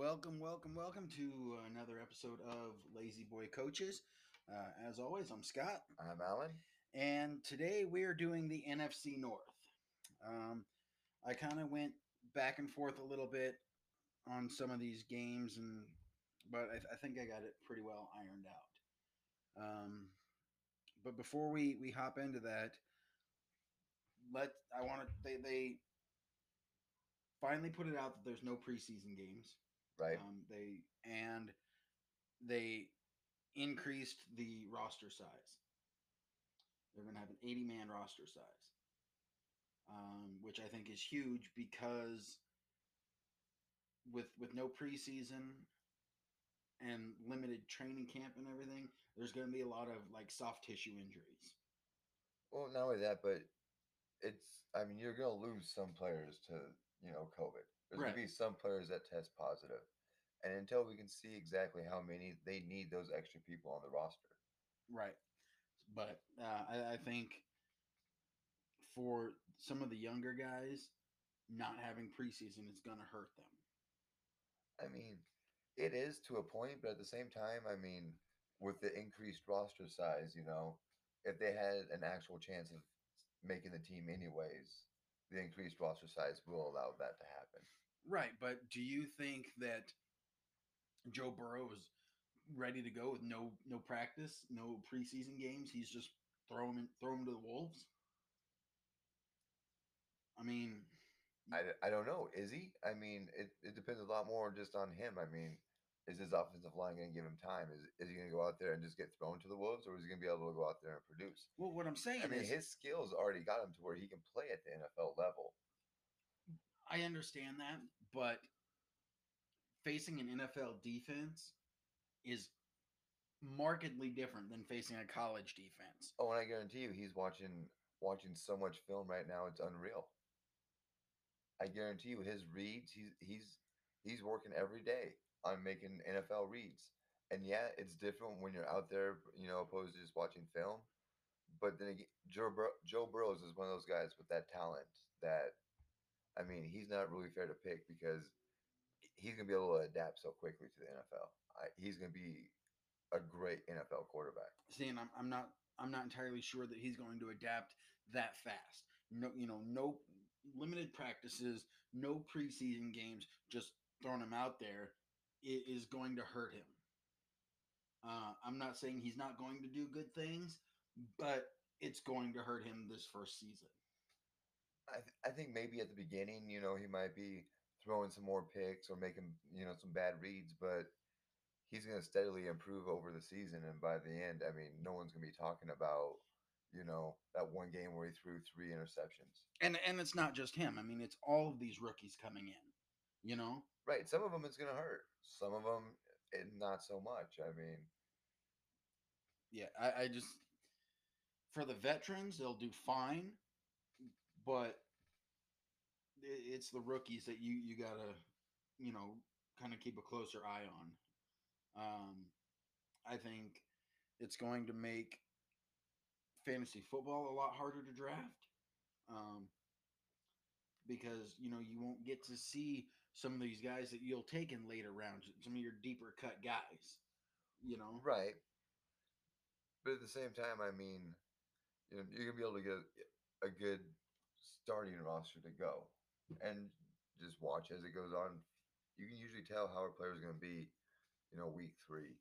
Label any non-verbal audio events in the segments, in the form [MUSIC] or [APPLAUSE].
Welcome, welcome, welcome to another episode of Lazy Boy Coaches. Uh, as always, I'm Scott, I'm Alan. and today we are doing the NFC North. Um, I kind of went back and forth a little bit on some of these games, and but I, I think I got it pretty well ironed out. Um, but before we we hop into that, let I want to they they finally put it out that there's no preseason games. Right. Um, they and they increased the roster size. They're going to have an 80 man roster size, um, which I think is huge because with with no preseason and limited training camp and everything, there's going to be a lot of like soft tissue injuries. well, not only that, but it's. I mean, you're going to lose some players to you know COVID. There's Right. going to be some players that test positive, and until we can see exactly how many they need those extra people on the roster. Right. But uh, I, I think for some of the younger guys, not having preseason is going to hurt them. I mean, it is to a point, but at the same time, I mean, with the increased roster size, you know, if they had an actual chance of making the team anyways, the increased roster size will allow that to happen. Right. But do you think that Joe Burrow is ready to go with no no practice, no preseason games? He's just throw him in, throw him to the wolves. I mean, I, I don't know. Is he? I mean, it, it depends a lot more just on him. I mean, is his offensive line going to give him time? Is, is he going to go out there and just get thrown to the wolves, or is he going to be able to go out there and produce? well, what I'm saying I mean, is, his skills already got him to where he can play at the NFL level. I understand that, but facing an NFL defense is markedly different than facing a college defense. Oh, and I guarantee you, he's watching watching so much film right now. It's unreal. I guarantee you, his reads. He's he's he's working every day on making NFL reads. And yeah, it's different when you're out there, you know, opposed to just watching film. But then again, Joe, Bur- Joe Burrows is one of those guys with that talent that, I mean, he's not really fair to pick because he's going to be able to adapt so quickly to the NFL. I, he's going to be a great NFL quarterback. See, and I'm, I'm not I'm not entirely sure that he's going to adapt that fast. No, you know, no limited practices, no preseason games, just throwing him out there i- is going to hurt him. Uh, I'm not saying he's not going to do good things, but it's going to hurt him this first season. I, th- I think maybe at the beginning, you know, he might be throwing some more picks or making, you know, some bad reads, but he's going to steadily improve over the season. And by the end, I mean, no one's going to be talking about, you know, that one game where he threw three interceptions. And and it's not just him. I mean, it's all of these rookies coming in. You know, Right. Some of them it's going to hurt. Some of them, it, eh, not so much. I mean, yeah, I, I just for the veterans they'll do fine, but it's the rookies that you you gotta you know kind of keep a closer eye on. Um, I think it's going to make fantasy football a lot harder to draft. Um, because you know you won't get to see some of these guys that you'll take in later rounds, some of your deeper cut guys. You know, right. But at the same time, I mean, you know, you're to be able to get a good starting roster to go and just watch as it goes on. You can usually tell how a player's going to be, you know, week three.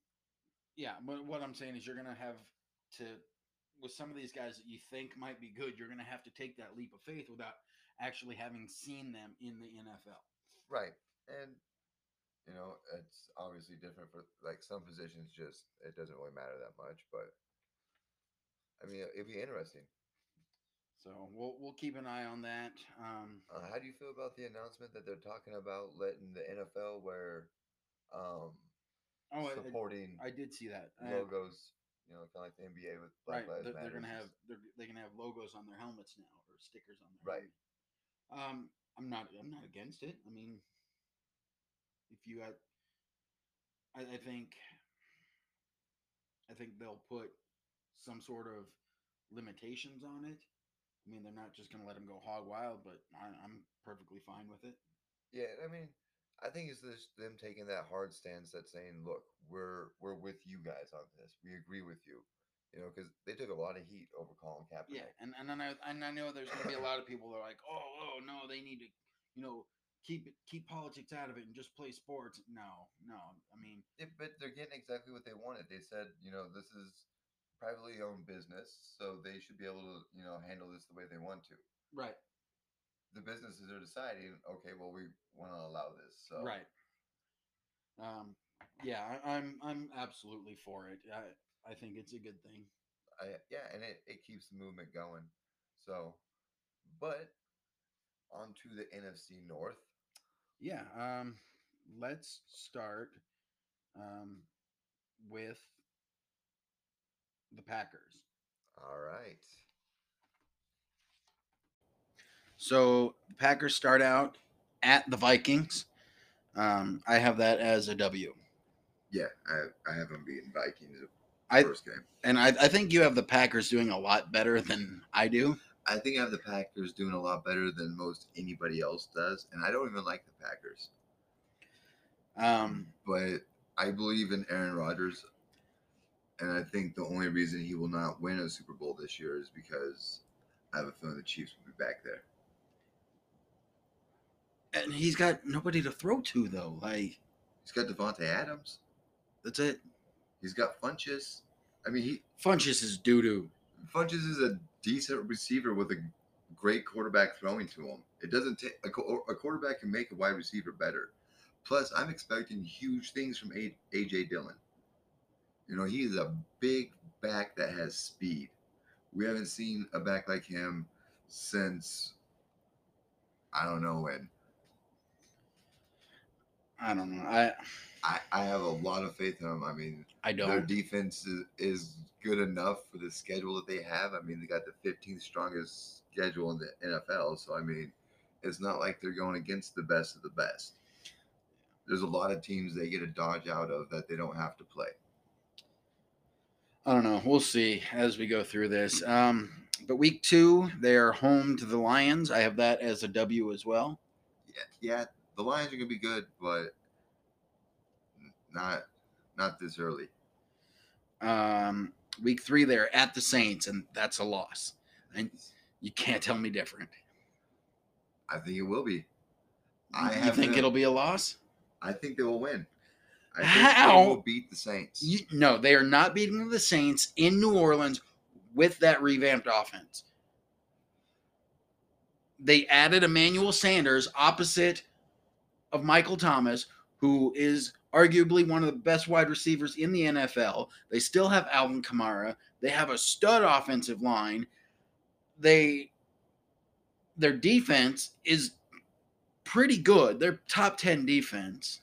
Yeah, but what I'm saying is you're gonna have to with some of these guys that you think might be good, you're gonna have to take that leap of faith without actually having seen them in the NFL. Right. And, you know, it's obviously different for like some positions, just it doesn't really matter that much. But I mean, it'd be interesting. So we'll we'll keep an eye on that. Um, Uh, how do you feel about the announcement that they're talking about letting the NFL wear um, oh, supporting I, I did see that. Logos, you know, kind of like the NBA with Black right, Lives they're, they're gonna have they're, they can have logos on their helmets now or stickers on their Right. helmet. Um, I'm not I'm not against it. I mean, if you got, I, I think, I think they'll put some sort of limitations on it. I mean, they're not just gonna let them go hog wild, but I, I'm perfectly fine with it. Yeah, I mean, I think it's just them taking that hard stance that saying, "Look, we're we're with you guys on this. We agree with you." You know, because they took a lot of heat over Colin Kaepernick. Yeah, and and then I and I know there's gonna be a lot of people that are like, oh, oh no, they need to, you know, keep it keep politics out of it and just play sports. No, no, I mean, Yeah, but they're getting exactly what they wanted. They said, you know, this is privately owned business, so they should be able to, you know, handle this the way they want to. right, The businesses are deciding, okay, well, we want to allow this. So right. Um, yeah, I, I'm I'm absolutely for it. I I think it's a good thing. I, yeah, and it, it keeps the movement going. So, but on to the NFC North. Yeah. Um, let's start um with the Packers. All right. So the Packers start out at the Vikings. Um, I have that as a W. Yeah, I, I have them beating Vikings I first game. and I, I think you have the Packers doing a lot better than I do. I think I have the Packers doing a lot better than most anybody else does, and I don't even like the Packers. Um, but I believe in Aaron Rodgers, and I think the only reason he will not win a Super Bowl this year is because I have a feeling the Chiefs will be back there. and he's got nobody to throw to though. Like He's got Davante Adams. that's it. He's got Funchess. I mean, he Funchess is doo doo. Funchess is a decent receiver with a great quarterback throwing to him. It doesn't take a, a quarterback can make a wide receiver better. Plus, I'm expecting huge things from a- AJ Dillon. You know, he is a big back that has speed. We haven't seen a back like him since I don't know when. I don't know. I I, I have a lot of faith in him. I mean, I don't. Their defense is, is good enough for the schedule that they have. I mean, they got the 15th strongest schedule in the NFL. So, I mean, it's not like they're going against the best of the best. There's a lot of teams they get a dodge out of that they don't have to play. I don't know. We'll see as we go through this. Um, but week two, they are home to the Lions. I have that as a W as well. Yeah, yeah, the Lions are going to be good, but not not this early. Um, week three, they're at the Saints, and that's a loss. And you can't tell me different. I think it will be. I you think them- it'll be a loss? I think they will win. How? they will beat the Saints. You, no, they are not beating the Saints in New Orleans with that revamped offense. They added Emmanuel Sanders opposite of Michael Thomas, who is arguably one of the best wide receivers in the NFL. They still have Alvin Kamara. They have a stud offensive line. They their defense is pretty good. They're top 10 defense.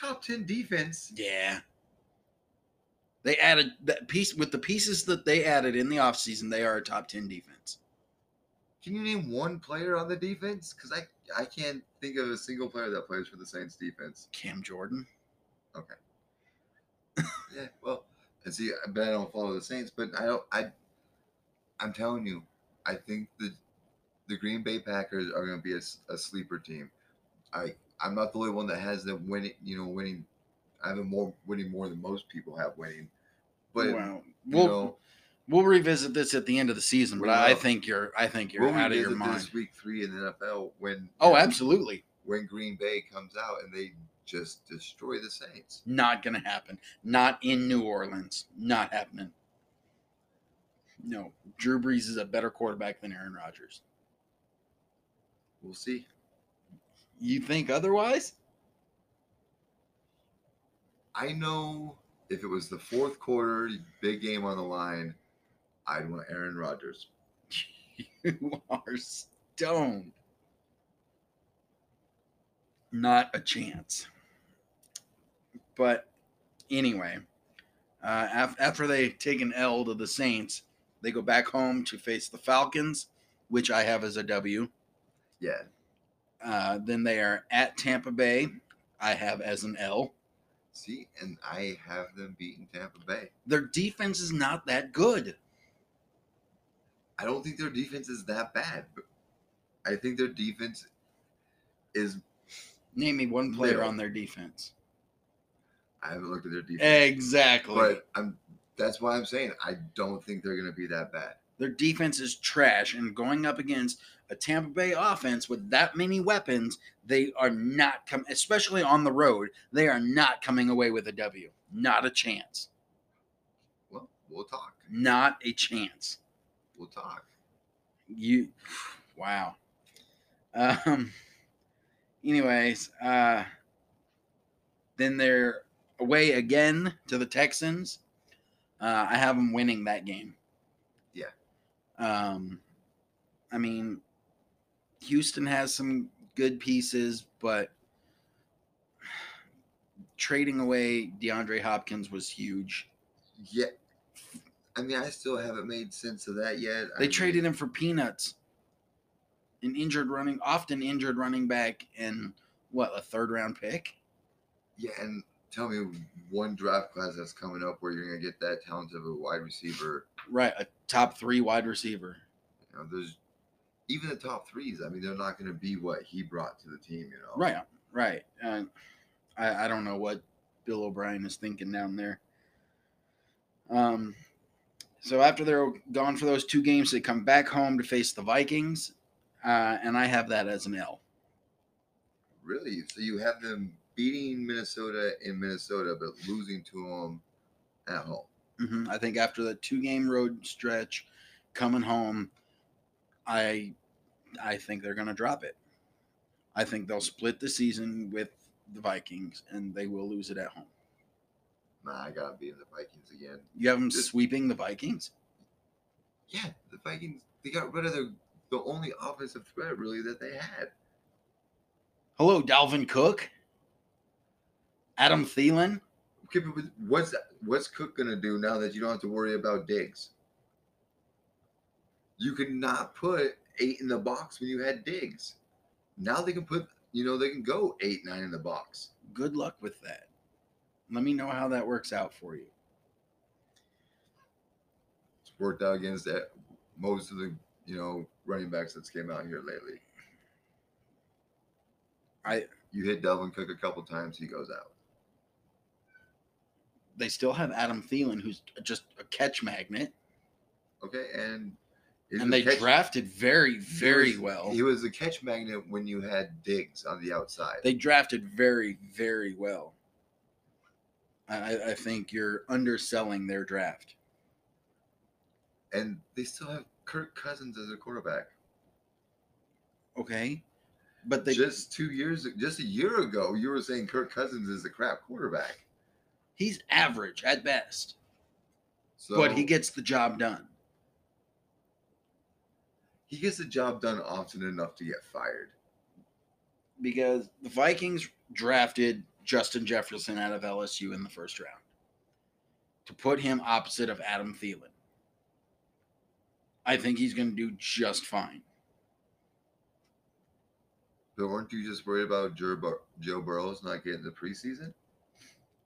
Top 10 defense. Yeah. They added that piece with the pieces that they added in the offseason, they are a top 10 defense. Can you name one player on the defense? Because I I can't think of a single player that plays for the Saints defense. Cam Jordan. Okay. [LAUGHS] yeah, well, and see, I bet I don't follow the Saints, but I don't. I I'm telling you, I think the the Green Bay Packers are going to be a sleeper team. I I'm not the only one that has them winning. You know, winning. I have more winning more than most people have winning. But wow. We'll know, we'll revisit this at the end of the season, but I think you're I think you're we'll out of your mind. this week three in the NFL when Oh, know, absolutely. when Green Bay comes out and they just destroy the Saints. Not gonna happen. Not in New Orleans. Not happening. No. Drew Brees is a better quarterback than Aaron Rodgers. We'll see. You think otherwise? I know if it was the fourth quarter, big game on the line, I'd want Aaron Rodgers. [LAUGHS] You are stoned. Not a chance. But anyway, uh, af- after they take an L to the Saints, they go back home to face the Falcons, which I have as a W. Yeah, Uh, then they are at Tampa Bay. I have as an L. see, and I have them beating Tampa Bay. Their defense is not that good. I don't think their defense is that bad. But I think their defense is Name me one player Little. on their defense. I haven't looked at their defense, Exactly. but I'm. That's why I'm saying I don't think they're going to be that bad. Their defense is trash, and going up against a Tampa Bay offense with that many weapons, they are not coming. Especially on the road, they are not coming away with a W. Not a chance. Well, we'll talk. Not a chance. We'll talk. You, wow. Um. Anyways, uh, then they're away again to the Texans. Uh, I have them winning that game. Um, I mean, Houston has some good pieces, but trading away DeAndre Hopkins was huge. Yeah. I mean, I still haven't made sense of that yet. They I traded mean, him for peanuts. An injured running, often injured running back, and what a third round pick. Yeah, and tell me one draft class that's coming up where you're going to get that talented of a wide receiver. Right, a top three wide receiver. You know, there's even the top threes. I mean, they're not going to be what he brought to the team. You know, Right, right. Uh, I I don't know what Bill O'Brien is thinking down there. Um, so after they're gone for those two games, they come back home to face the Vikings, uh, and I have that as an L. Really? So you have them beating Minnesota in Minnesota, but losing to them at home. hmm I think after the two game road stretch, coming home, I I think they're going to drop it. I think they'll split the season with the Vikings, and they will lose it at home. Nah, I got to beat the Vikings again. You have them Just- sweeping the Vikings. Yeah, the Vikings. They got rid of the the only offensive threat really that they had. Hello, Dalvin Cook, Adam Thielen. Okay, but what's what's Cook gonna do now that you don't have to worry about Diggs? You could not put eight in the box when you had Diggs. Now they can put, you know, they can go eight, nine in the box. Good luck with that. Let me know how that works out for you. It's worked out against that, most of the, you know, running backs that's came out here lately. I You hit Dalvin Cook a couple times, he goes out. They still have Adam Thielen, who's just a catch magnet, Okay, and and they catch- drafted very, he very was- well. He was a catch magnet when you had Diggs on the outside. They drafted very, very well. I, I- I think you're underselling their draft. and they still have Kirk Cousins as a quarterback. Okay, but they just two years, just a year ago, you were saying Kirk Cousins is a crap quarterback. He's average at best, So, but he gets the job done. he gets the job done often enough to get fired. because the Vikings drafted Justin Jefferson out of LSU in the first round to put him opposite of Adam Thielen. I think he's going to do just fine. But weren't you just worried about Joe, Bur- Joe Burrows not getting the preseason?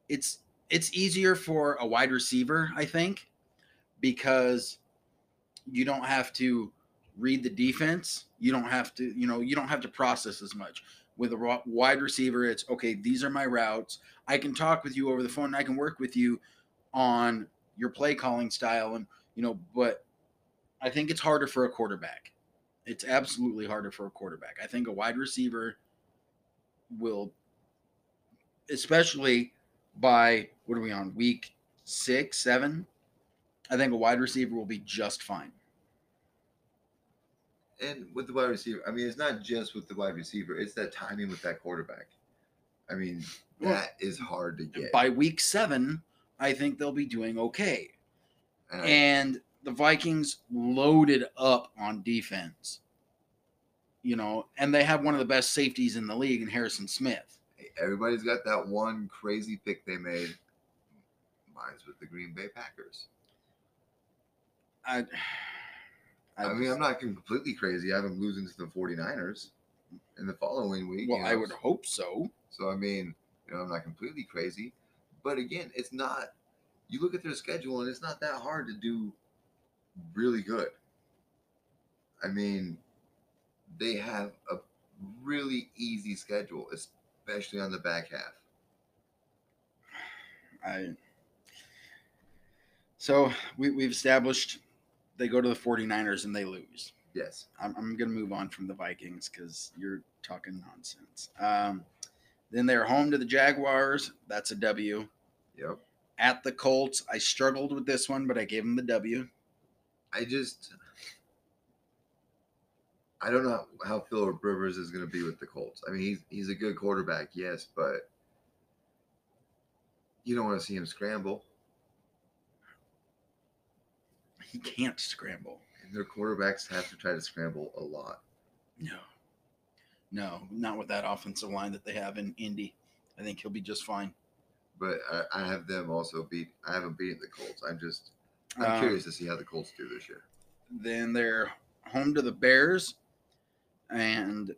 It's it's easier for a wide receiver, I think, because you don't have to read the defense. You don't have to, you know, you don't have to process as much. With a wide receiver, it's okay, these are my routes. I can talk with you over the phone. And I can work with you on your play calling style and, you know, but I think it's harder for a quarterback. It's absolutely harder for a quarterback. I think a wide receiver will especially by what are we on week six, seven? I think a wide receiver will be just fine. And with the wide receiver, I mean, it's not just with the wide receiver; it's that timing with that quarterback. I mean, Well, that is hard to get. By week seven, I think they'll be doing okay. And And the Vikings loaded up on defense. You know, and they have one of the best safeties in the league in Harrison Smith. Everybody's got that one crazy pick they made. Mine's with the Green Bay Packers. I, I, mean, I'm not completely crazy. I have them losing to the 49ers in the following week. well, you I know, would hope so. So I mean, you know, I'm not completely crazy, but again, it's not. You look at their schedule, and it's not that hard to do really good. I mean, they have a really easy schedule, especially on the back half. I so we, we've established they go to the 49ers and they lose. Yes. I'm, I'm going to move on from the Vikings because you're talking nonsense. Um, then they're home to the Jaguars. That's a W. Yep. At the Colts, I struggled with this one, but I gave them the W. I just I don't know how Philip Rivers is going to be with the Colts. I mean, he's he's a good quarterback, yes, but you don't want to see him scramble. He can't scramble. And their quarterbacks have to try to scramble a lot. No. No, not with that offensive line that they have in Indy. I think he'll be just fine. But I, I have them also beat. I haven't beaten the Colts. I'm just I'm Um, curious to see how the Colts do this year. Then they're home to the Bears, and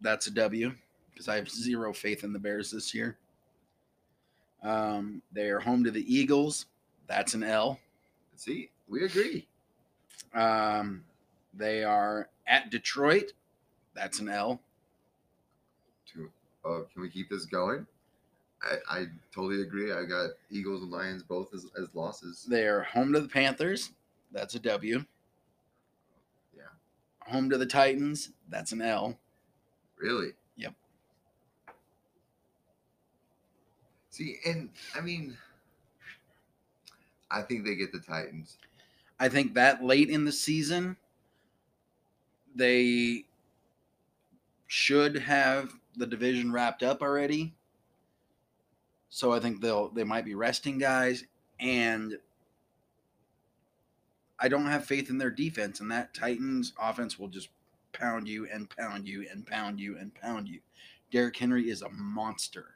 that's a W because I have zero faith in the Bears this year. Um, they are home to the Eagles. That's an L. See, we agree. Um, they are at Detroit. That's an L. To uh, can we keep this going? I, I totally agree. I got Eagles and Lions both as, as losses. They are home to the Panthers. That's a W. Home to the Titans. That's an L. Really? Yep. See, and I mean, I think they get the Titans. I think that late in the season, they should have the division wrapped up already. So I think they'll they might be resting guys, and I don't have faith in their defense, and that Titans offense will just pound you and pound you and pound you and pound you. Derrick Henry is a monster.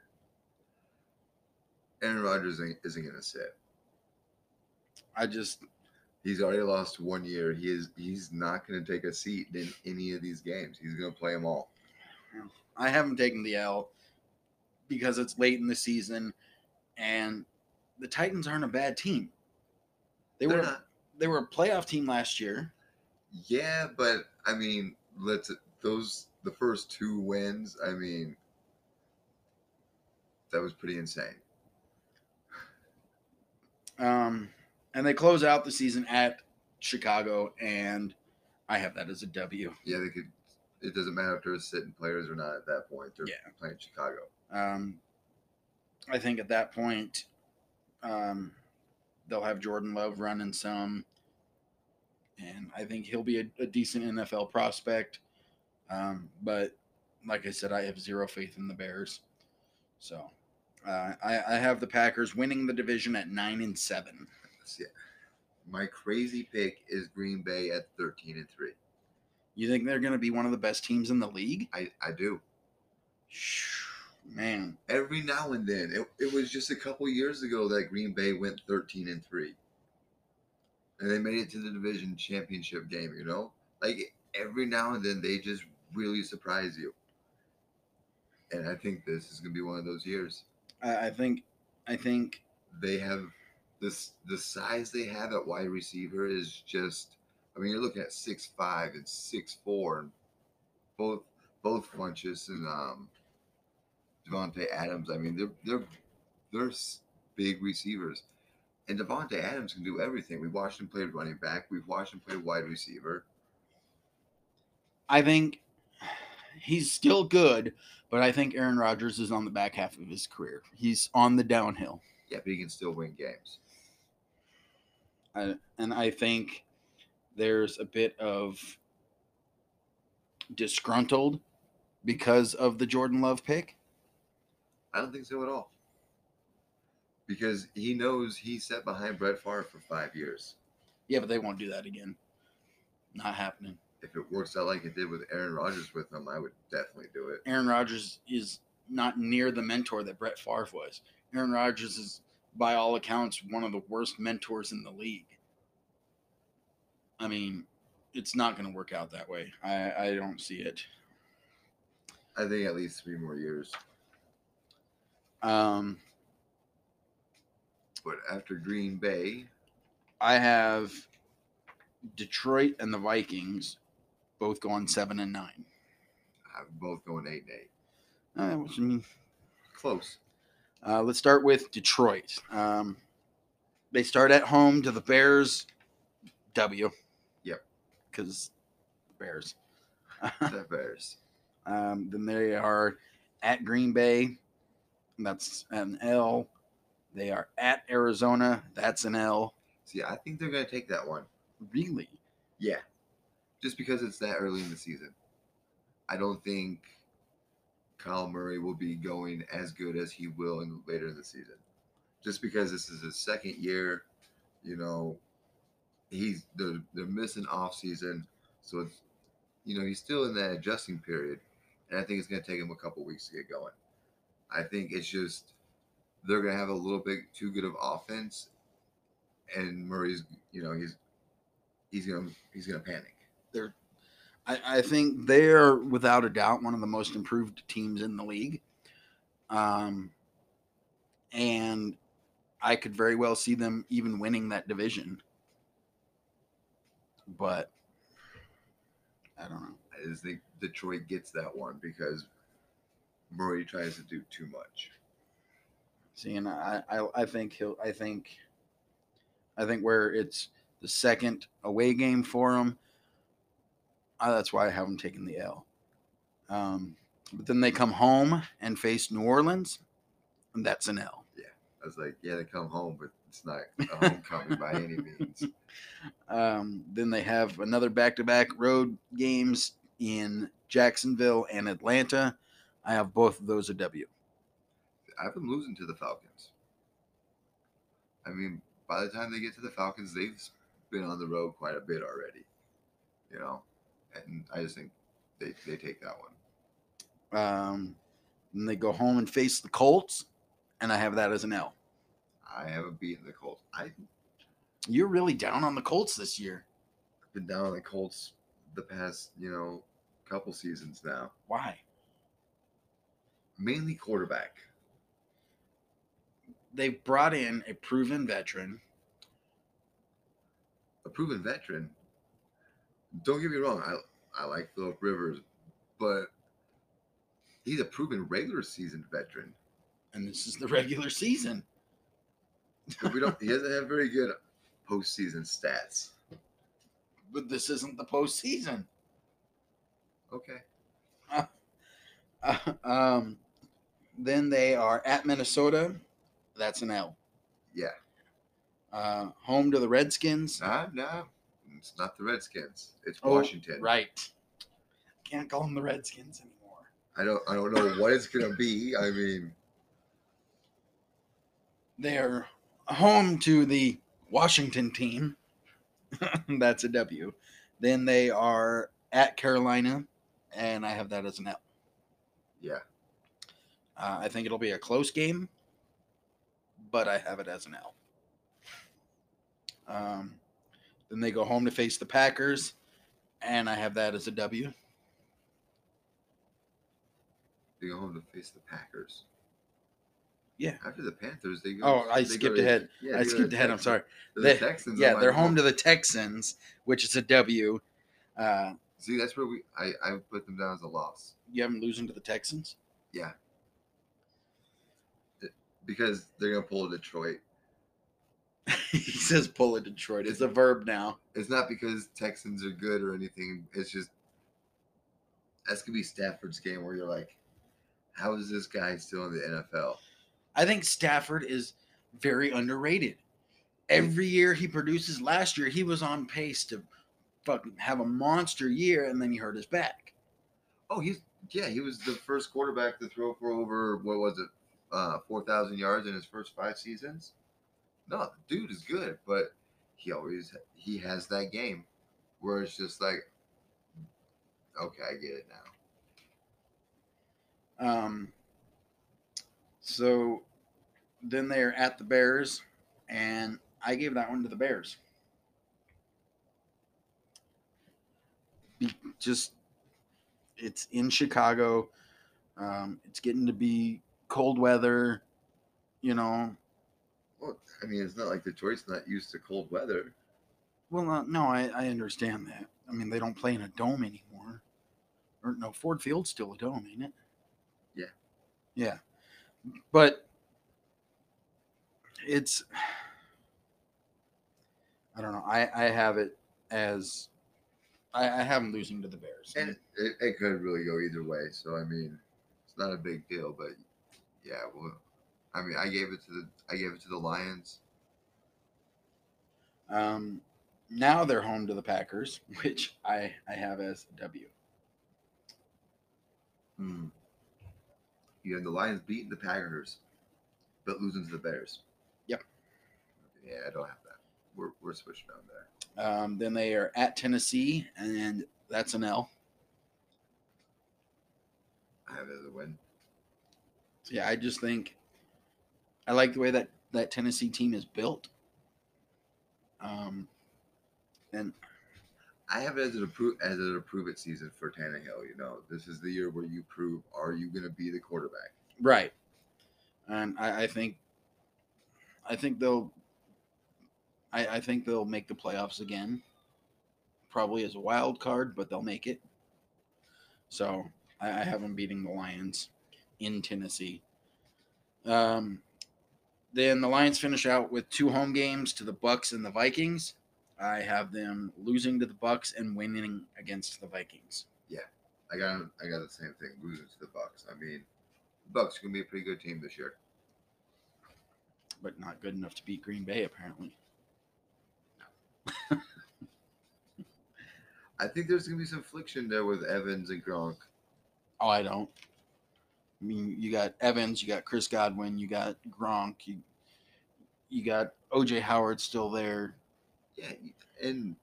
Aaron Rodgers ain't- isn't going to sit. I just He's already lost one year. He is. He's not going to take a seat in any of these games. He's going to play them all. I haven't taken the L because it's late in the season, and the Titans aren't a bad team. They They're were not. They were a playoff team last year. Yeah, but I mean, let's those the first two wins. I mean, that was pretty insane. Um, and they close out the season at Chicago, and I have that as a W. Yeah, they could. It doesn't matter if they're sitting players or not at that point. They're Yeah. playing Chicago. Um, I think at that point, um, they'll have Jordan Love running some, and I think he'll be a, a decent NFL prospect. Um, but like I said, I have zero faith in the Bears. So uh, I, I have the Packers winning the division at nine and seven. My crazy pick is Green Bay at thirteen and three. You think they're going to be one of the best teams in the league? I I do. Man, Every now and then, it, it was just a couple years ago that Green Bay went thirteen and three, and they made it to the division championship game. You know, like every now and then they just really surprise you. And I think this is gonna be one of those years. I, I think, I think they have this the size they have at wide receiver is just I mean you're looking at six five and six four and both both Funchess and um Davante Adams. I mean they're they're they're big receivers. And Davante Adams can do everything. We watched him play running back. We've watched him play wide receiver. I think he's still good, but I think Aaron Rodgers is on the back half of his career. He's on the downhill. Yeah, but he can still win games. I, and I think there's a bit of disgruntled because of the Jordan Love pick. I don't think so at all. Because he knows he sat behind Brett Favre for five years. Yeah, but they won't do that again. Not happening. if it works out like it did with Aaron Rodgers with him, I would definitely do it. Aaron Rodgers is not near the mentor that Brett Favre was. Aaron Rodgers is, by all accounts, one of the worst mentors in the league. I mean, it's not going to work out that way. I, I don't see it. I think at least three more years. Um, But after Green Bay, I have Detroit and the Vikings both going seven and nine. I'm both going eight and eight. Uh, which, I mean, close. Uh, let's start with Detroit. Um, they start at home to the Bears. W. Yep. Because Bears. The Bears. [LAUGHS] Um, then they are at Green Bay. That's an L. They are at Arizona. That's an L. See, I think they're gonna take that one. Really? Yeah. Just because it's that early in the season. I don't think Kyle Murray will be going as good as he will in later in the season. Just because this is his second year, you know, he's they're, they're missing off season. So it's you know, he's still in that adjusting period. And I think it's gonna take him a couple weeks to get going. I think it's just they're gonna have a little bit too good of offense and Murray's you know, he's he's gonna he's gonna panic. I, I think they're without a doubt one of the most improved teams in the league. Um, and I could very well see them even winning that division. But I don't know. I just think Detroit gets that one because Murray tries to do too much. See, and I, I, I think he'll. I think, I think where it's the second away game for him. Uh, that's why I haven't taken the L. Um, but then they come home and face New Orleans, and that's an L. Yeah, I was like, yeah, they come home, but it's not a homecoming by any [LAUGHS] means. Um, then they have another back-to-back road games in Jacksonville and Atlanta. I have both of those a W. I have them losing to the Falcons. I mean, by the time they get to the Falcons, they've been on the road quite a bit already. You know, and I just think they, they take that one. Um, then they go home and face the Colts, and I have that as an L. I have a B in the Colts. I've You're really down on the Colts this year. I've been down on the Colts the past, you know, couple seasons now. Why? Mainly quarterback. They've brought in a proven veteran. a proven veteran. Don't get me wrong, I I like Philip Rivers, but he's a proven regular season veteran. And this is the regular season. We don't. he doesn't have very good postseason stats. But this isn't the postseason. Okay, [LAUGHS] Uh, um, then they are at Minnesota. That's an L. yeah, Uh, home to the Redskins. nah, nah, it's not the Redskins. It's Oh, Washington. Right. Can't call them the Redskins anymore. I don't. I don't know what it's gonna be. I mean, They're home to the Washington team. [LAUGHS] That's a W. Then they are at Carolina, and I have that as an L. yeah, Uh, I think it'll be a close game, but I have it as an L. Um, then they go home to face the Packers, and I have that as a W. they go home to face the Packers. Yeah. After the Panthers, they go. Oh, I skipped to- ahead. Yeah, I they go to skipped the ahead. I'm Texans. sorry. The They- Texans. Yeah, they're home home- to the Texans, which is a W. Uh, See, that's where we. I I put them down as a loss. you have them losing to the Texans. Yeah. Because they're gonna pull a Detroit. [LAUGHS] he says pull a Detroit. It's a verb now. It's not because Texans are good or anything. It's just that's gonna be Stafford's game where you're like, how is this guy still in the NFL? I think Stafford is very underrated. Every year he produces. Last year he was on pace to fucking have a monster year, and then he hurt his back. Oh, he's yeah, he was the first quarterback to throw for over what was it, uh, four thousand yards in his first five seasons. No, dude is good, but he always he has that game where it's just like, okay, I get it now. Um, so then they're at the Bears, and I gave that one to the Bears. Be, just it's in Chicago. Um, it's getting to be cold weather. You know, Well, I mean, it's not like Detroit's not used to cold weather. well, uh, no, I, I understand that. I mean, they don't play in a dome anymore. Or no, Ford Field's still a dome, ain't it? Yeah. Yeah. but it's I don't know. I I have it as I, I have them losing to the Bears. And it, it could really go either way. So I mean, it's not a big deal, but yeah, well, I mean, I gave it to the I gave it to the Lions. Um, now they're home to the Packers, [LAUGHS] which I I have as W. Hmm. You have the Lions beating the Packers, but losing to the Bears. Yep. Yeah, I don't have that. We're we're switching on there. Um, then they are at Tennessee, and that's an L. I have it as a win. Yeah, I just think I like the way that that Tennessee team is built. Um, and I have it as an approve as an approve it season for Tannehill. You know, this is the year where you prove are you going to be the quarterback? right, and I, I think I think they'll I, I think they'll make the playoffs again. Probably as a wild card, but they'll make it. So I, I have them beating the Lions in Tennessee. Um, then the Lions finish out with two home games to the Bucks and the Vikings. I have them losing to the Bucks and winning against the Vikings. Yeah, I got I got the same thing losing to the Bucks. I mean, Bucks to be a pretty good team this year. but not good enough to beat Green Bay apparently. [LAUGHS] I think there's going to be some friction there with Evans and Gronk. Oh, I don't. I mean, you got Evans, you got Chris Godwin, you got Gronk, you you got OJ Howard still there. Yeah, and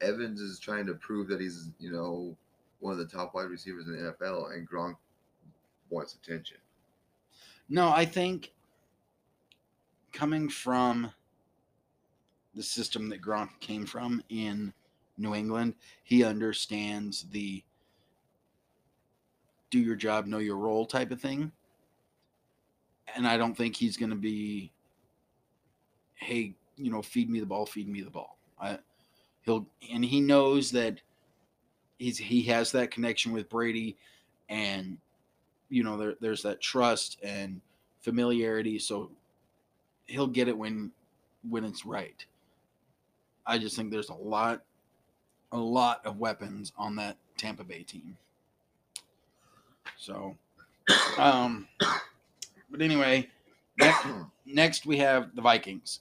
Evans is trying to prove that he's you know one of the top wide receivers in the NFL, and Gronk wants attention. No, I think coming from the system that Gronk came from in New England, he understands the do your job, know your role type of thing. And I don't think he's going to be, hey, you know, feed me the ball, feed me the ball. I, he'll and he knows that he's he has that connection with Brady, and you know there, there's that trust and familiarity. So he'll get it when when it's right. I just think there's a lot, a lot of weapons on that Tampa Bay team. So, um, but anyway, next, next we have the Vikings.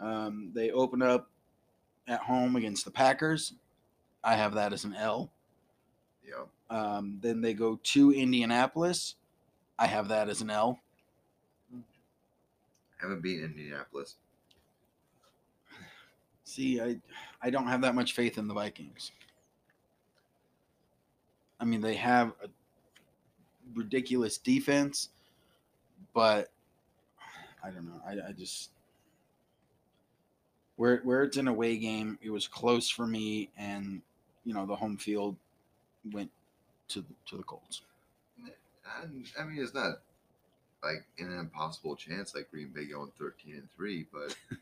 Um, they open up at home against the Packers. I have that as an L. Yep. Um, then they go to Indianapolis. I have that as an L. Haven't beaten Indianapolis. See, I I don't have that much faith in the Vikings. I mean, they have a ridiculous defense, but I don't know. I, I just where where it's an away game, it was close for me, and you know the home field went to the, to the Colts. And, I mean, it's not like an impossible chance like Green Bay going thirteen and three, but [LAUGHS]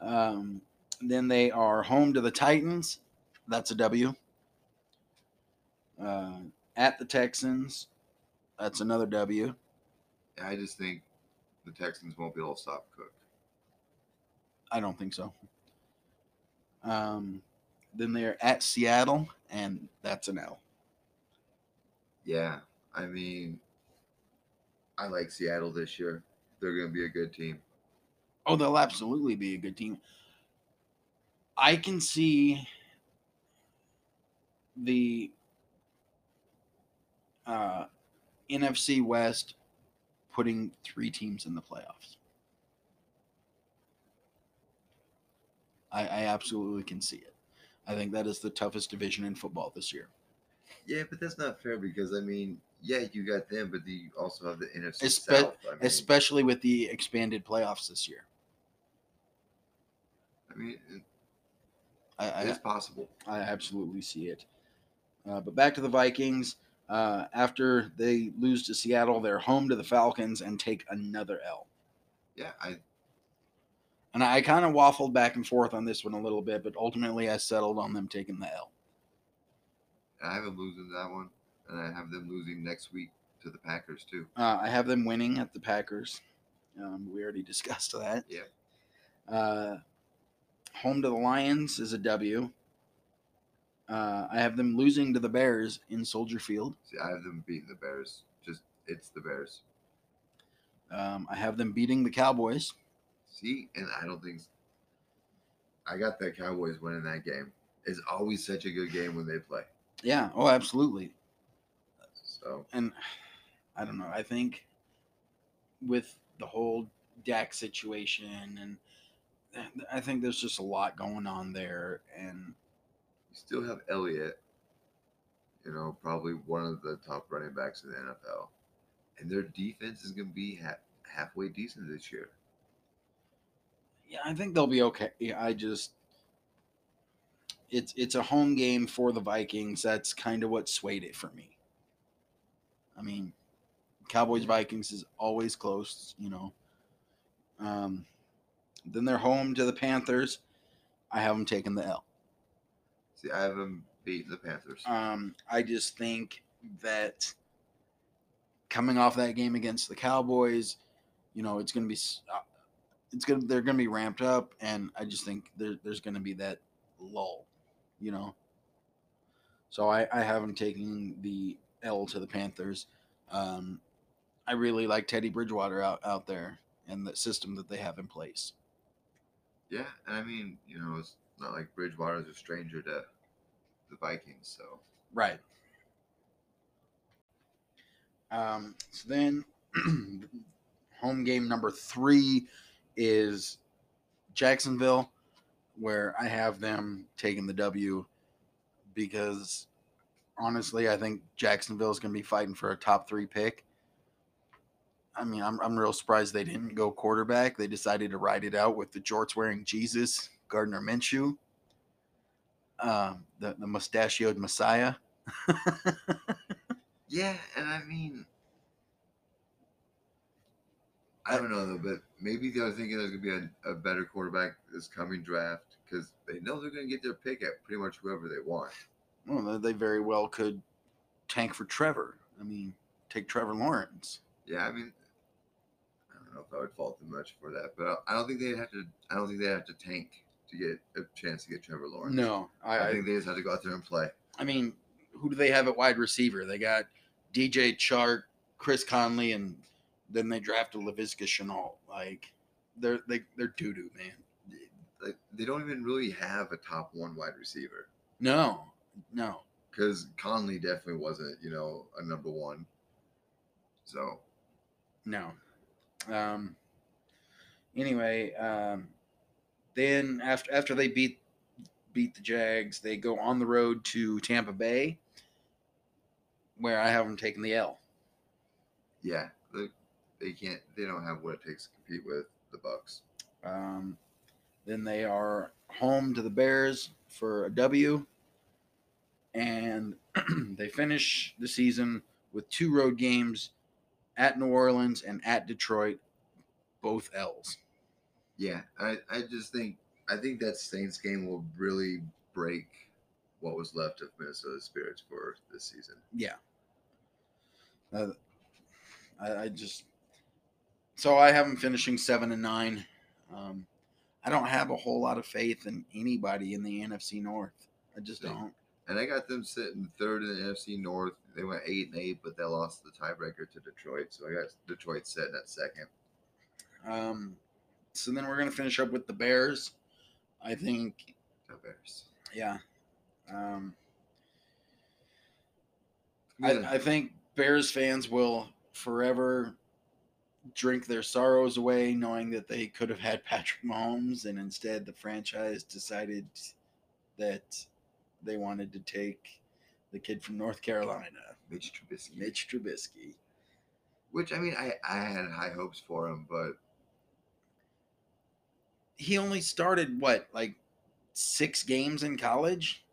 Um, then they are home to the Titans. That's a W. Uh, at the Texans. That's another W. I just think the Texans won't be able to stop Cook. I don't think so. Um, then they're at Seattle, and that's an L. Yeah, I mean, I like Seattle this year. They're going to be a good team. Oh, they'll absolutely be a good team. I can see the uh, NFC West putting three teams in the playoffs. I, I absolutely can see it. I think that is the toughest division in football this year. Yeah, but that's not fair because I mean, yeah, you got them, but you also have the NFC Espe- South. I mean, especially with the expanded playoffs this year. I mean, it- I, I, it's possible. I absolutely see it. Uh, but back to the Vikings. Uh, after they lose to Seattle, they're home to the Falcons and take another L. Yeah, I And I kind of waffled back and forth on this one a little bit, but ultimately I settled on them taking the L. I have them losing that one, and I have them losing next week to the Packers too. Uh, I have them winning at the Packers. Um, we already [LAUGHS] discussed that. Yeah. Uh, home to the Lions is a W. Uh, I have them losing to the Bears in Soldier Field. See, I have them beating the Bears. Just it's the Bears. Um, I have them beating the Cowboys. See, and I don't think I got the Cowboys winning that game. It's always such a good game when they play. Yeah. Oh, absolutely. So And I don't know. I think with the whole Dak situation, and I think there's just a lot going on there. And you still have Elliott, you know, probably one of the top running backs in the NFL, and their defense is going to be ha- halfway decent this year. yeah, I think they'll be okay. Yeah, I just it's it's a home game for the Vikings. That's kind of what swayed it for me. I mean, Cowboys Vikings is always close, you know. Um, then they're home to the Panthers. I have them taking the L. See, I have them beating the Panthers. Um, I just think that coming off that game against the Cowboys, you know, it's going to be, uh, it's going to, they're going to be ramped up. And I just think there, there's going to be that lull, you know? So I, I have them taking the L to the Panthers. Um, I really like Teddy Bridgewater out, out there and the system that they have in place. yeah, and I mean, you know, it's not like Bridgewater is a stranger to the Vikings. So Right. Um, so then, [CLEARS THROAT] home game number three is Jacksonville, where I have them taking the W because honestly, I think Jacksonville is going to be fighting for a top three pick. I mean, I'm, I'm real surprised they didn't go quarterback. They decided to ride it out with the jorts wearing Jesus, Gardner Minshew, um, the, the mustachioed Messiah. [LAUGHS] yeah, and I mean, I don't know though, but maybe they're thinking there's gonna be a, a better quarterback this coming draft because they know they're gonna get their pick at pretty much whoever they want. Well, they very well could tank for Trevor. I mean, take Trevor Lawrence. Yeah, I mean, I don't know if I would fault them much for that, but I don't think they'd have to. I don't think they'd have to tank to get a chance to get Trevor Lawrence. No, I, I think they just had to go out there and play. I mean, who do they have at wide receiver? They got DJ Chark, Chris Conley, and then they drafted Laviska Shenault. Like, they're they, they're doo doo, man. Like, they don't even really have a top one wide receiver No, no. because Conley definitely wasn't, you know, a number one. So No. Um. Anyway, um, then after after they beat beat the Jags, they go on the road to Tampa Bay, where I have them taking the L. yeah, they, they can't. They don't have what it takes to compete with the Bucks. Um, then they are home to the Bears for a W, and [CLEARS THROAT] they finish the season with two road games at New Orleans and at Detroit, both L's. Yeah, I, I just think I think that Saints game will really break what was left of Minnesota Spirits for this season. Yeah. Uh, I, I just so I have them finishing seven and nine. Um, I don't have a whole lot of faith in anybody in the NFC North. I just Same. don't. And I got them sitting third in the NFC North. They went eight and eight, but they lost the tiebreaker to Detroit. So I got Detroit sitting at second. Um, so then we're gonna finish up with the Bears. I think, The Bears. yeah. Um, Yeah. I, I think Bears fans will forever drink their sorrows away, knowing that they could have had [LAUGHS] Patrick Mahomes, and instead the franchise decided that they wanted to take the kid from North Carolina, Mitch Trubisky. Mitch Trubisky. Which I mean, I I had high hopes for him, but He only started what, like six games in college?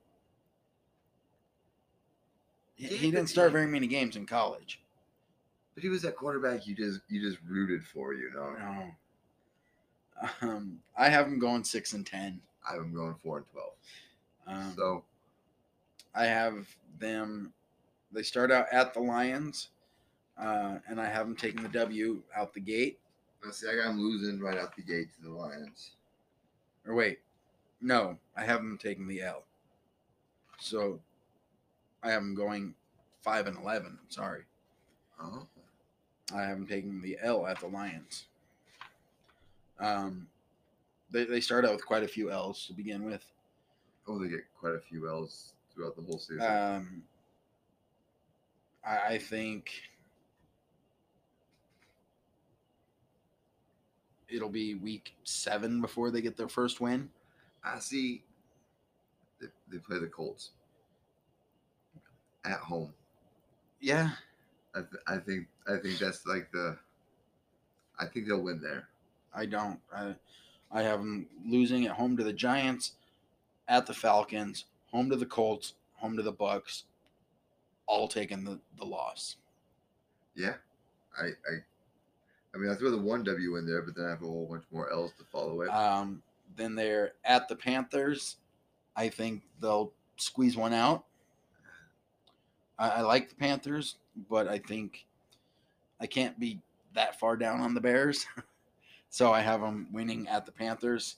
He, he didn't start very many games in college. but he was that quarterback you just you just rooted for, you know. No. Um, I have him going six and ten. I have him going four and twelve. Um, so I have them. They start out at the Lions. uh, and I have them taking the W out the gate. Now, see, I got them losing right out the gate to the Lions. Or wait, no, I have them taking the L. So I have them going five and eleven. Sorry, Oh, I have them taking the L at the Lions. Um, they they start out with quite a few L's to begin with. oh, they get quite a few L's throughout the whole season. Um, I, I think it'll be week seven before they get their first win. I see. They, they play the Colts at home. Yeah, I, th- I think I think that's like the. I think they'll win there. I don't. I, I have them losing at home to the Giants, at the Falcons, home to the Colts, home to the Bucks, all taking the, the loss. Yeah, I I. I mean, I throw the one W in there, but then I have a whole bunch more L's to follow it. Um, then they're at the Panthers. I think they'll squeeze one out. I, I like the Panthers, but I think I can't be that far down on the Bears. [LAUGHS] so I have them winning at the Panthers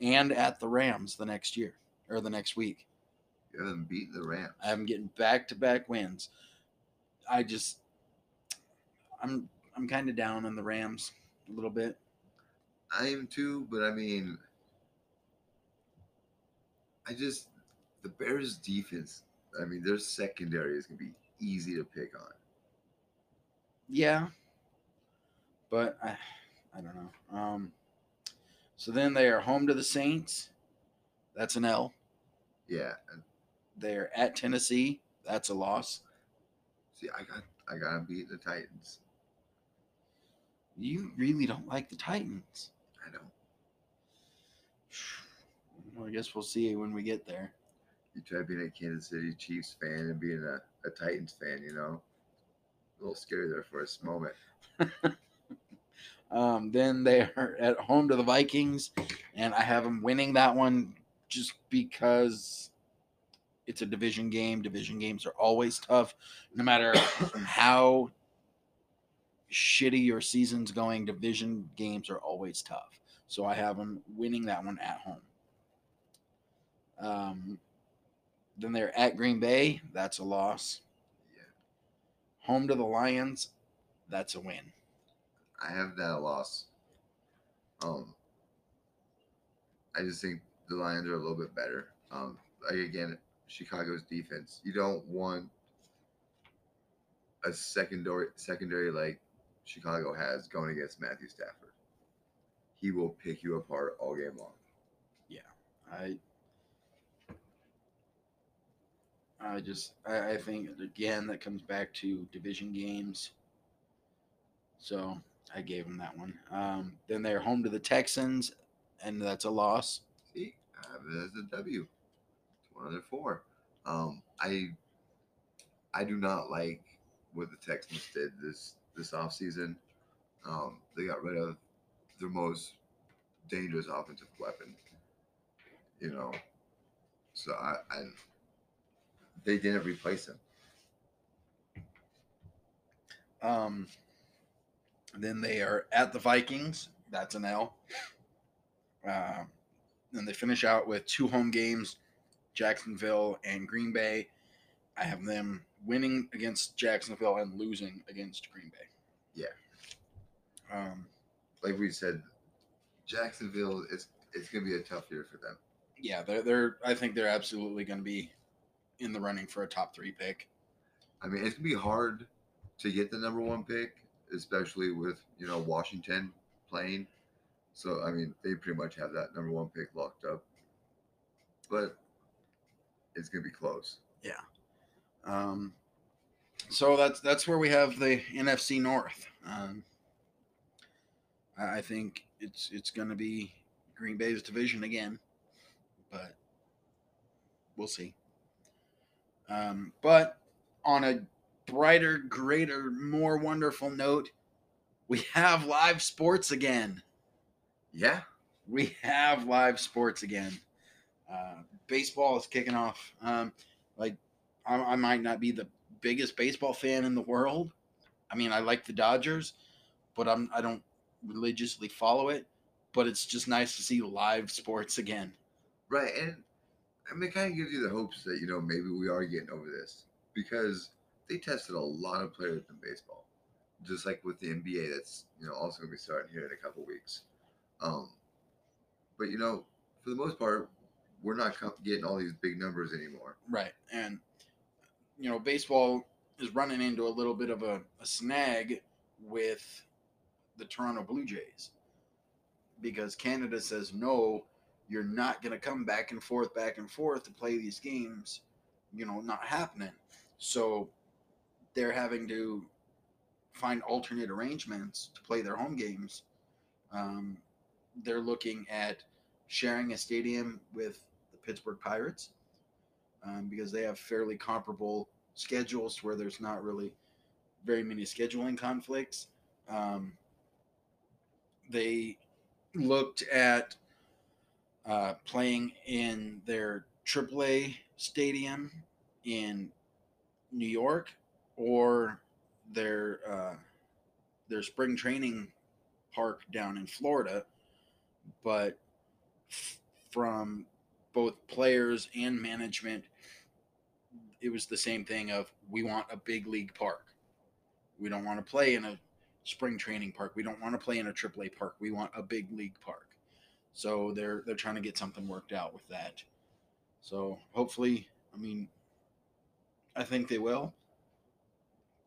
and at the Rams the next year or the next week. you have them beat the Rams. I'm getting back to back wins. I just, I'm, I'm kind of down on the Rams a little bit. I am too, but I mean, I just the Bears' defense. I mean, their secondary is gonna be easy to pick on. Yeah, but I, I don't know. Um, so then they are home to the Saints. That's an L. Yeah, They're at Tennessee. That's a loss. see, I got I gotta beat the Titans. You really don't like the Titans. I don't. Well, I guess we'll see when we get there. You try being a Kansas City Chiefs fan and being a, a Titans fan, you know, a little scary there for a moment. [LAUGHS] Um, then they are at home to the Vikings, and I have them winning that one just because it's a division game. Division games are always tough, no matter [COUGHS] how shitty your season's going. Division games are always tough. So I have them winning that one at home. Um, then they're at Green Bay. That's a loss. Yeah, Home to the Lions. That's a win. I have that loss. Um, I just think the Lions are a little bit better. Um, like again, Chicago's defense. You don't want a secondary secondary like Chicago has going against Matthew Stafford. He will pick you apart all game long. Yeah, I I just I, I think again that comes back to division games. So I gave them that one. Um, then they're home to the Texans, and that's a loss. See, I have it as a W. It's one of their four. Um, I I do not like what the Texans did this this offseason. Um, they got rid of their most dangerous offensive weapon. You know, so I, I they didn't replace him. Um, then they are at the Vikings. That's an L. Uh, then they finish out with two home games, Jacksonville and Green Bay. I have them winning against Jacksonville and losing against Green Bay. Yeah. Um, Like we said, Jacksonville is it's gonna be a tough year for them. yeah, they're they're. I think they're absolutely going to be in the running for a top three pick. I mean, it's gonna be hard to get the number one pick, especially with you know Washington playing. So I mean, they pretty much have that number one pick locked up, but it's gonna be close. Um, so that's that's where we have the NFC North. Um, I think it's it's going to be Green Bay's division again, but we'll see. Um, but on a brighter, greater, more wonderful note, we have live sports again. Yeah, We have live sports again. Uh, baseball is kicking off. Um, like, I, I might not be the biggest baseball fan in the world, I mean, I like the Dodgers, but I'm I don't religiously follow it. But it's just nice to see live sports again. Right, and I mean, it kind of gives you the hopes that you know maybe we are getting over this because they tested a lot of players in baseball, just like with the NBA. That's you know also going to be starting here in a couple weeks. Um, but you know, for the most part, we're not getting all these big numbers anymore. Right. And, you know, baseball is running into a little bit of a, a snag with the Toronto Blue Jays because Canada says, no, you're not going to come back and forth, back and forth to play these games. You know, not happening. So they're having to find alternate arrangements to play their home games. Um, they're looking at sharing a stadium with the Pittsburgh Pirates um, because they have fairly comparable schedules where there's not really very many scheduling conflicts. Um, they looked at uh, playing in their AAA stadium in New York or their uh, their spring training park down in Florida, but f- from both players and management, it was the same thing of we want a big league park. We don't want to play in a spring training park. We don't want to play in a AAA park. We want a big league park. So they're they're trying to get something worked out with that. So hopefully, I mean, I think they will.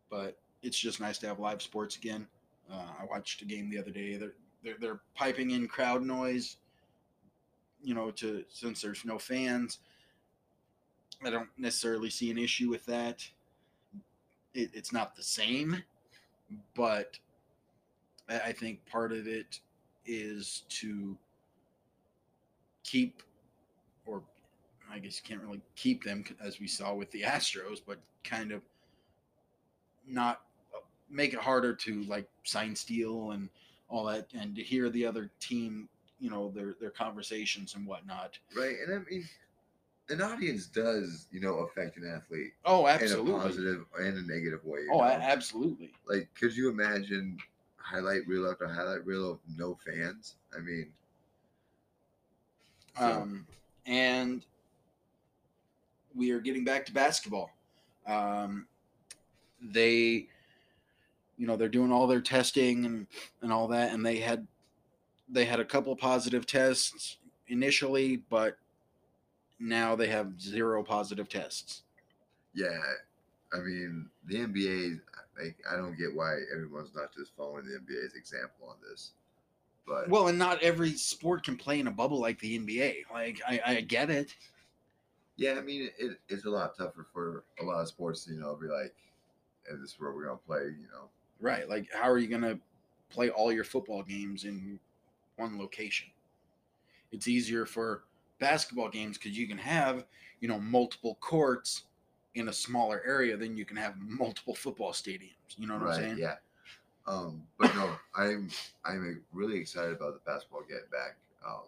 But it's just nice to have live sports again. Uh, I watched a game the other day. They're, they're they're piping in crowd noise. You know, to since there's no fans, I don't necessarily see an issue with that. It, it's not the same, but I, think part of it is to keep, or I guess you can't really keep them as we saw with the Astros, but kind of not make it harder to like sign steal and all that, and to hear the other team, you know, their their conversations and whatnot. Right, and I mean, an audience does you know affect an athlete Oh, in a absolutely. positive and a negative way. Oh, know? absolutely. like could you imagine highlight reel after highlight reel of no fans? I mean, so- Um, and we are getting back to basketball. Um, they, you know, they're doing all their testing and, and all that, and they had they had a couple positive tests initially, but now they have zero positive tests. yeah, I mean the NBA. Like I don't get why everyone's not just following the NBA's example on this, but Well, and not every sport can play in a bubble like the NBA. Like I, I get it. yeah, I mean it, it's a lot tougher for a lot of sports. You know, be like, "Hey, this is where we're gonna play." You know, Right. Like, how are you going to play all your football games in one location? It's easier for basketball games because you can have, you know, multiple courts in a smaller area than you can have multiple football stadiums. You know what I'm saying? Yeah. Um, but no, I'm I'm really excited about the basketball getting back. Um,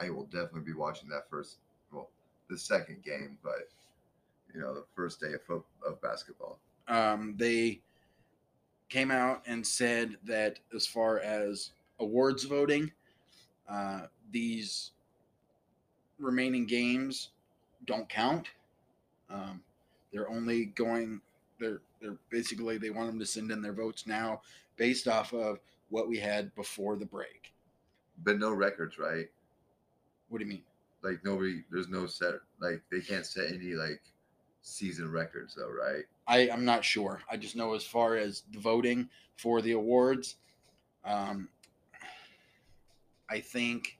I will definitely be watching that first, well, the second game, but you know, the first day of of basketball. Um, they came out and said that as far as awards voting, uh, these remaining games don't count. Um, they're only going. They're they're basically they want them to send in their votes now based off of what we had before the break. But no records, right? What do you mean? Like nobody, there's no set, like they can't set any like season records though, right? I I'm not sure. I just know as far as the voting for the awards, um, I think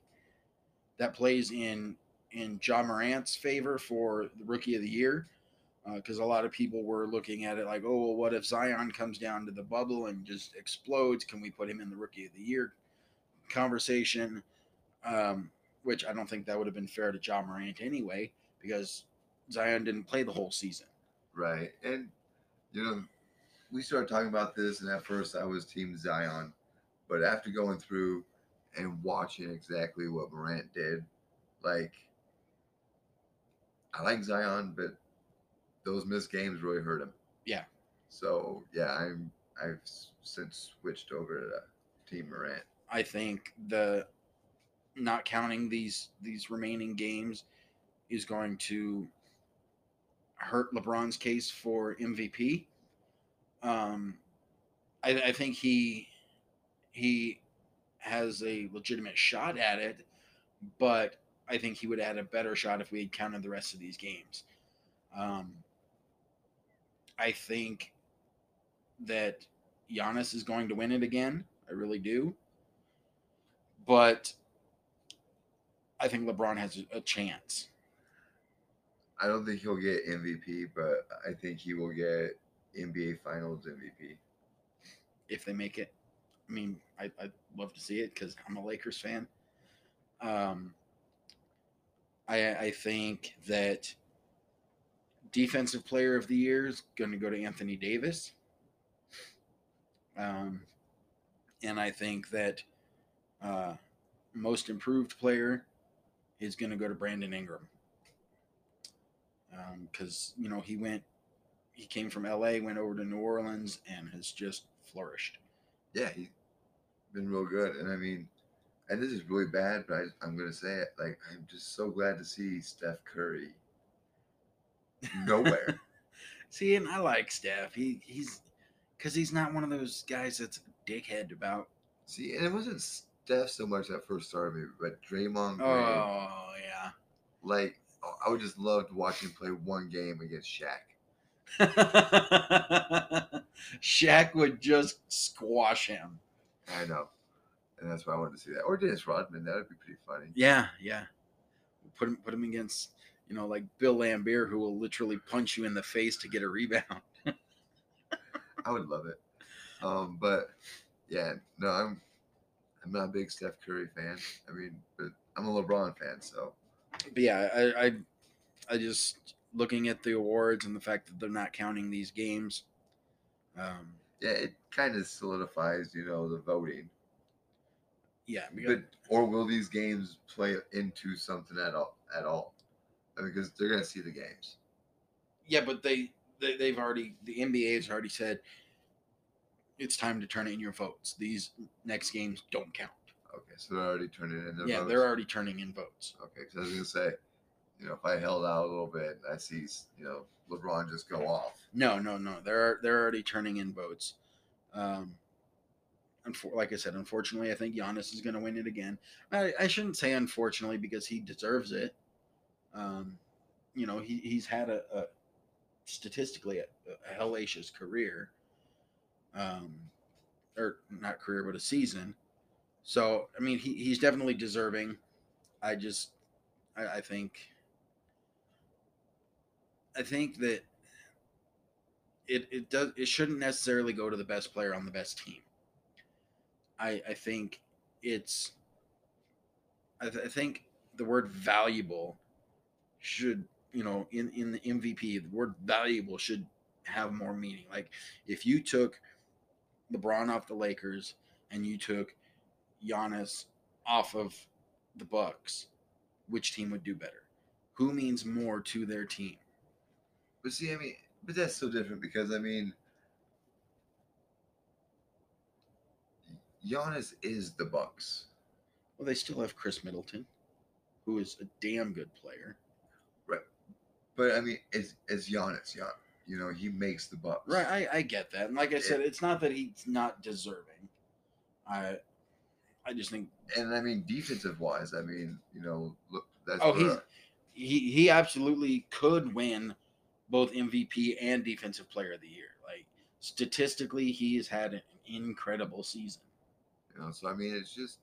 that plays in in Ja Morant's favor for the Rookie of the Year because a lot of people were looking at it like, oh, well, what if Zion comes down to the bubble and just explodes? Can we put him in the Rookie of the Year conversation? Um, which I don't think that would have been fair to Ja Morant anyway because Zion didn't play the whole season. Right. And you know, we started talking about this, and at first I was Team Zion, but after going through and watching exactly what Morant did, like I like Zion, but those missed games really hurt him. Yeah. So yeah, I'm I've since switched over to Team Morant. I think the not counting these these remaining games is going to hurt LeBron's case for MVP. Um, I, I think he he has a legitimate shot at it, but I think he would have had a better shot if we had counted the rest of these games. Um, I think that Giannis is going to win it again. I really do. But I think LeBron has a- chance. I don't think he'll get MVP, but I think he will get NBA Finals MVP. if they make it. I mean, I, I'd love to see it because I'm a Lakers fan. Um, I, I think that defensive player of the year is going to go to Anthony Davis. Um, and I think that uh, most improved player is going to go to Brandon Ingram. Because, you know, he went, he came from LA, went over to New Orleans, and has just flourished. Yeah, he's been real good, and I mean, and this is really bad, but I, I'm gonna say it. Like, I'm just so glad to see Steph Curry nowhere. [LAUGHS] See, and I like Steph. He he's because he's not one of those guys that's a dickhead about. see, and it wasn't Steph so much that first started me, but Draymond oh, Green. Oh yeah. Like, oh, I would just love to watch him play one game against Shaq. [LAUGHS] Shaq would just squash him. I know, and that's why I wanted to see that. Or Dennis Rodman, that would be pretty funny. Yeah, yeah. Put him put him against you know like Bill Laimbeer, who will literally punch you in the face to get a rebound. [LAUGHS] I would love it. Um, but yeah, no, I'm I'm not a big Steph Curry fan. I mean, but I'm a LeBron fan, so But yeah, I, I I just looking at the awards and the fact that they're not counting these games. Um, yeah, it kind of solidifies, you know, the voting. Yeah, But or will these games play into something at all? At all? I mean, because they're gonna see the games. yeah, but they, they they've already the NBA has already said it's time to turn in your votes. These next games don't count. Okay, so they're already turning in their yeah, votes? they're already turning in votes. Okay, because I was gonna say, you know, if I held out a little bit, I see, you know, LeBron just go off. No, no, no. They're they're already turning in votes. Um, like I said, unfortunately, I think Giannis is going to win it again. I, I shouldn't say unfortunately because he deserves it. Um, you know, he he's had a, a statistically a, a hellacious career. Um, or not career, but a season. So I mean, he, he's definitely deserving. I just, I, I think, I think that it it does it shouldn't necessarily go to the best player on the best team. I I think it's I, th- I think the word valuable should you know in in the MVP the word valuable should have more meaning. Like if you took LeBron off the Lakers and you took Giannis off of the Bucks, which team would do better? Who means more to their team? But see, I mean, but that's so different because I mean, Giannis is the Bucks. Well, they still have Khris Middleton, who is a damn good player. Right. But I mean, it's it's Giannis. Gian, you know, he makes the Bucks. Right, I, I get that. And like I said, it's not that he's not deserving. I I just think And I mean, defensive wise, I mean, you know, look, that's Oh, he's uh, he he absolutely could win both MVP and defensive player of the year. Like statistically, he has had an incredible season. You know. So I mean, it's just,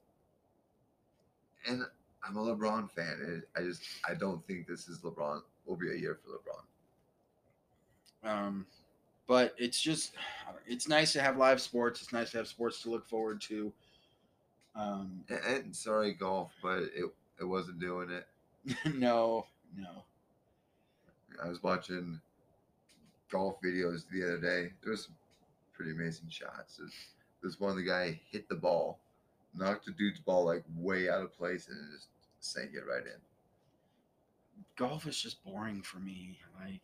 and I'm a LeBron fan. and I just I don't think this is LeBron will be a year for LeBron. Um, but it's just it's nice to have live sports. It's nice to have sports to look forward to. Um, And, and sorry, golf, but it it wasn't doing it. [LAUGHS] no, no. I was watching golf videos the other day. There was some pretty amazing shots. There's one the guy hit the ball, knocked the dude's ball like way out of place, and just sank it right in. Golf is just boring for me. Like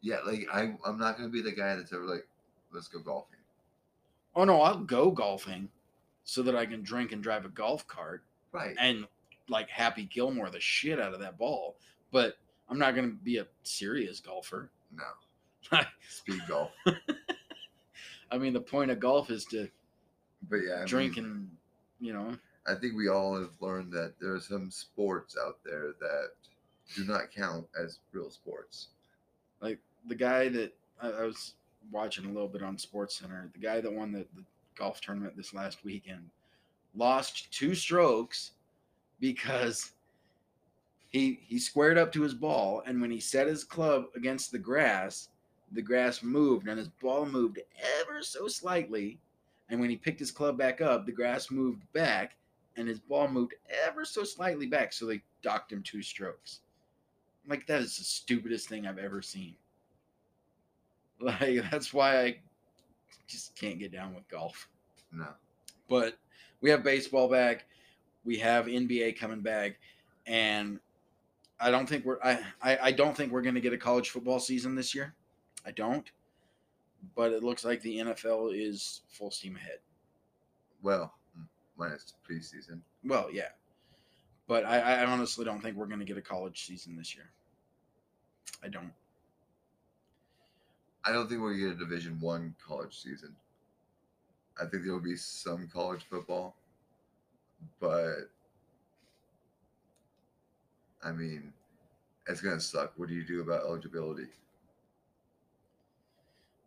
Yeah, like I, I'm not gonna be the guy that's ever like, let's go golfing. Oh no, I'll go golfing so that I can drink and drive a golf cart Right. and like Happy Gilmore the shit out of that ball. But I'm not going to be a serious golfer. No. [LAUGHS] Speed golf. [LAUGHS] I mean, the point of golf is to But yeah, I mean, drink and you know. I think we all have learned that there are some sports out there that do not count as real sports. like the guy that I, I was watching a little bit on Sports Center, the guy that won the, the golf tournament this last weekend lost two strokes because he he squared up to his ball and when he set his club against the grass, the grass moved and his ball moved ever so slightly. And when he picked his club back up, the grass moved back and his ball moved ever so slightly back. So they docked him two strokes. Like that is the stupidest thing I've ever seen. [LAUGHS] Like that's why I just can't get down with golf. No. But we have baseball back, we have NBA coming back, and I don't think we're I I, I don't think we're gonna get a college football season this year. I don't. But it looks like the NFL is full steam ahead. Well, mm, minus preseason. Well, yeah. But I, I honestly don't think we're gonna get a college season this year. I don't. I don't think we'll get a Division One college season. I think there will be some college football, but I mean, it's gonna suck. What do you do about eligibility?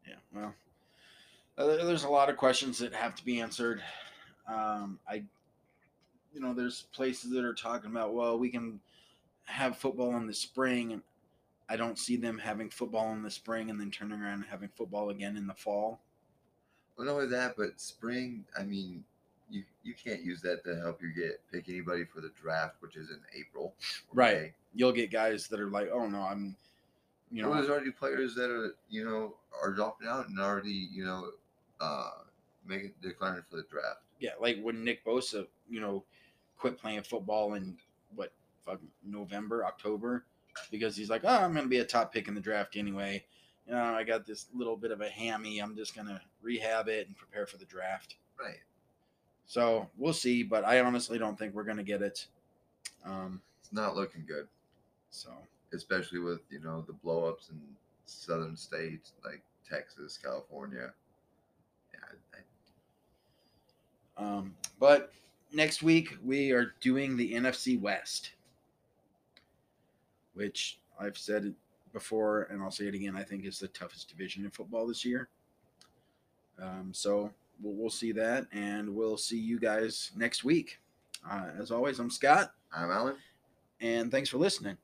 Yeah, well, uh, there's a lot of questions that have to be answered. Um, I, you know, there's places that are talking about, well, we can have football in the spring, and I don't see them having football in the spring and then turning around and having football again in the fall. Well, not only that, but spring. I mean, you you can't use that to help you get pick anybody for the draft, which is in April. Right. May. You'll get guys that are like, oh no, I'm, you know, well, there's already players that are you know are dropping out and already you know uh making declaring for the draft. yeah, like when Nick Bosa, you know, quit playing football in what November, October, because he's like, oh, I'm gonna be a top pick in the draft anyway. You know, I got this little bit of a hammy. I'm just gonna rehab it and prepare for the draft. Right. So we'll see, but I honestly don't think we're gonna get it. Um, It's not looking good, so especially with you know the blowups in southern states like Texas, California. Yeah, I, Um, but next week we are doing the NFC West, which I've said it before and I'll say it again. I think is the toughest division in football this year. Um, so we'll, we'll see that, and we'll see you guys next week. Uh, as always, I'm Scott, I'm Alan. and thanks for listening.